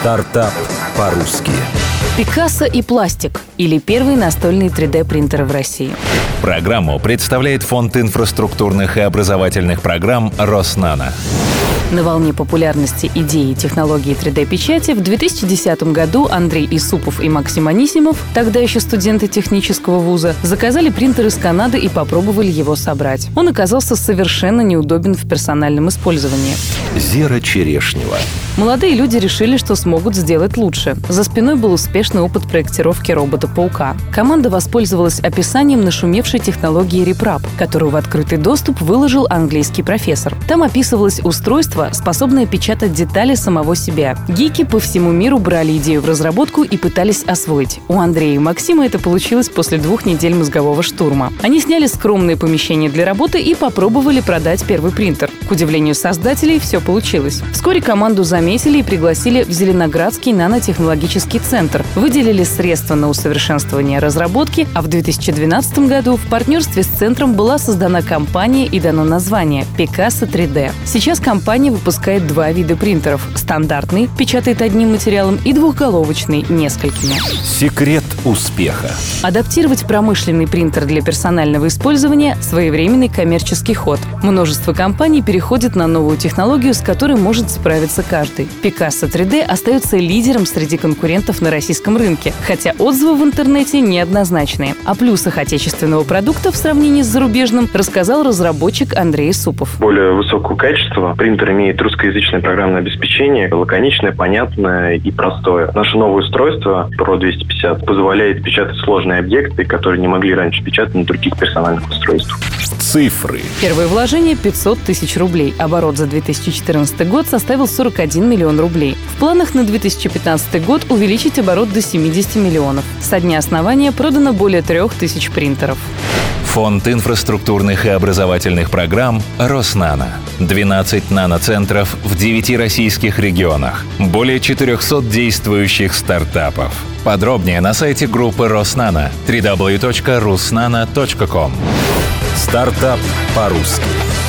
Стартап по-русски. Пикассо и пластик или первый настольный 3D-принтер в России. Программу представляет Фонд инфраструктурных и образовательных программ «Роснано». На волне популярности идеи и технологии 3D-печати в 2010 году Андрей Исупов и Максим Анисимов, тогда еще студенты технического вуза, заказали принтер из Канады и попробовали его собрать. Он оказался совершенно неудобен в персональном использовании. Зера Черешнева. Молодые люди решили, что смогут сделать лучше. За спиной был успешный опыт проектировки робота-паука. Команда воспользовалась описанием нашумевшей технологии RepRap, которую в открытый доступ выложил английский профессор. Там описывалось устройство, способное печатать детали самого себя. Гики по всему миру брали идею в разработку и пытались освоить. У Андрея и Максима это получилось после двух недель мозгового штурма. Они сняли скромные помещения для работы и попробовали продать первый принтер. К удивлению создателей, все получилось. Вскоре команду заметили и пригласили в Зеленоградский нанотехнологический центр. Выделили средства на усовершенствование разработки, а в 2012 году в партнерстве с центром была создана компания и дано название Picasso 3D. Сейчас компания выпускает два вида принтеров. Стандартный, печатает одним материалом, и двухголовочный, несколькими. Секрет успеха. Адаптировать промышленный принтер для персонального использования – своевременный коммерческий ход. Множество компаний переходит на новую технологию, с которой может справиться каждый. Picasso 3D остается лидером среди конкурентов на российском рынке, хотя отзывы в интернете неоднозначные. О плюсах отечественного продукта в сравнении с зарубежным рассказал разработчик Андрей Супов. Более высокого качества принтер имеет русскоязычное программное обеспечение, лаконичное, понятное и простое. Наше новое устройство Pro 250 позволяет печатать сложные объекты, которые не могли раньше печатать на других персональных устройствах. Цифры. Первое вложение 500 тысяч рублей. Оборот за 2014 год составил 41 миллион рублей. В планах на 2015 год увеличить оборот до 70 миллионов. Со дня основания продано более трех тысяч принтеров. Фонд инфраструктурных и образовательных программ «Роснано». 12 наноцентров в 9 российских регионах. Более 400 действующих стартапов. Подробнее на сайте группы «Роснано» www.rusnano.com. Стартап по-русски.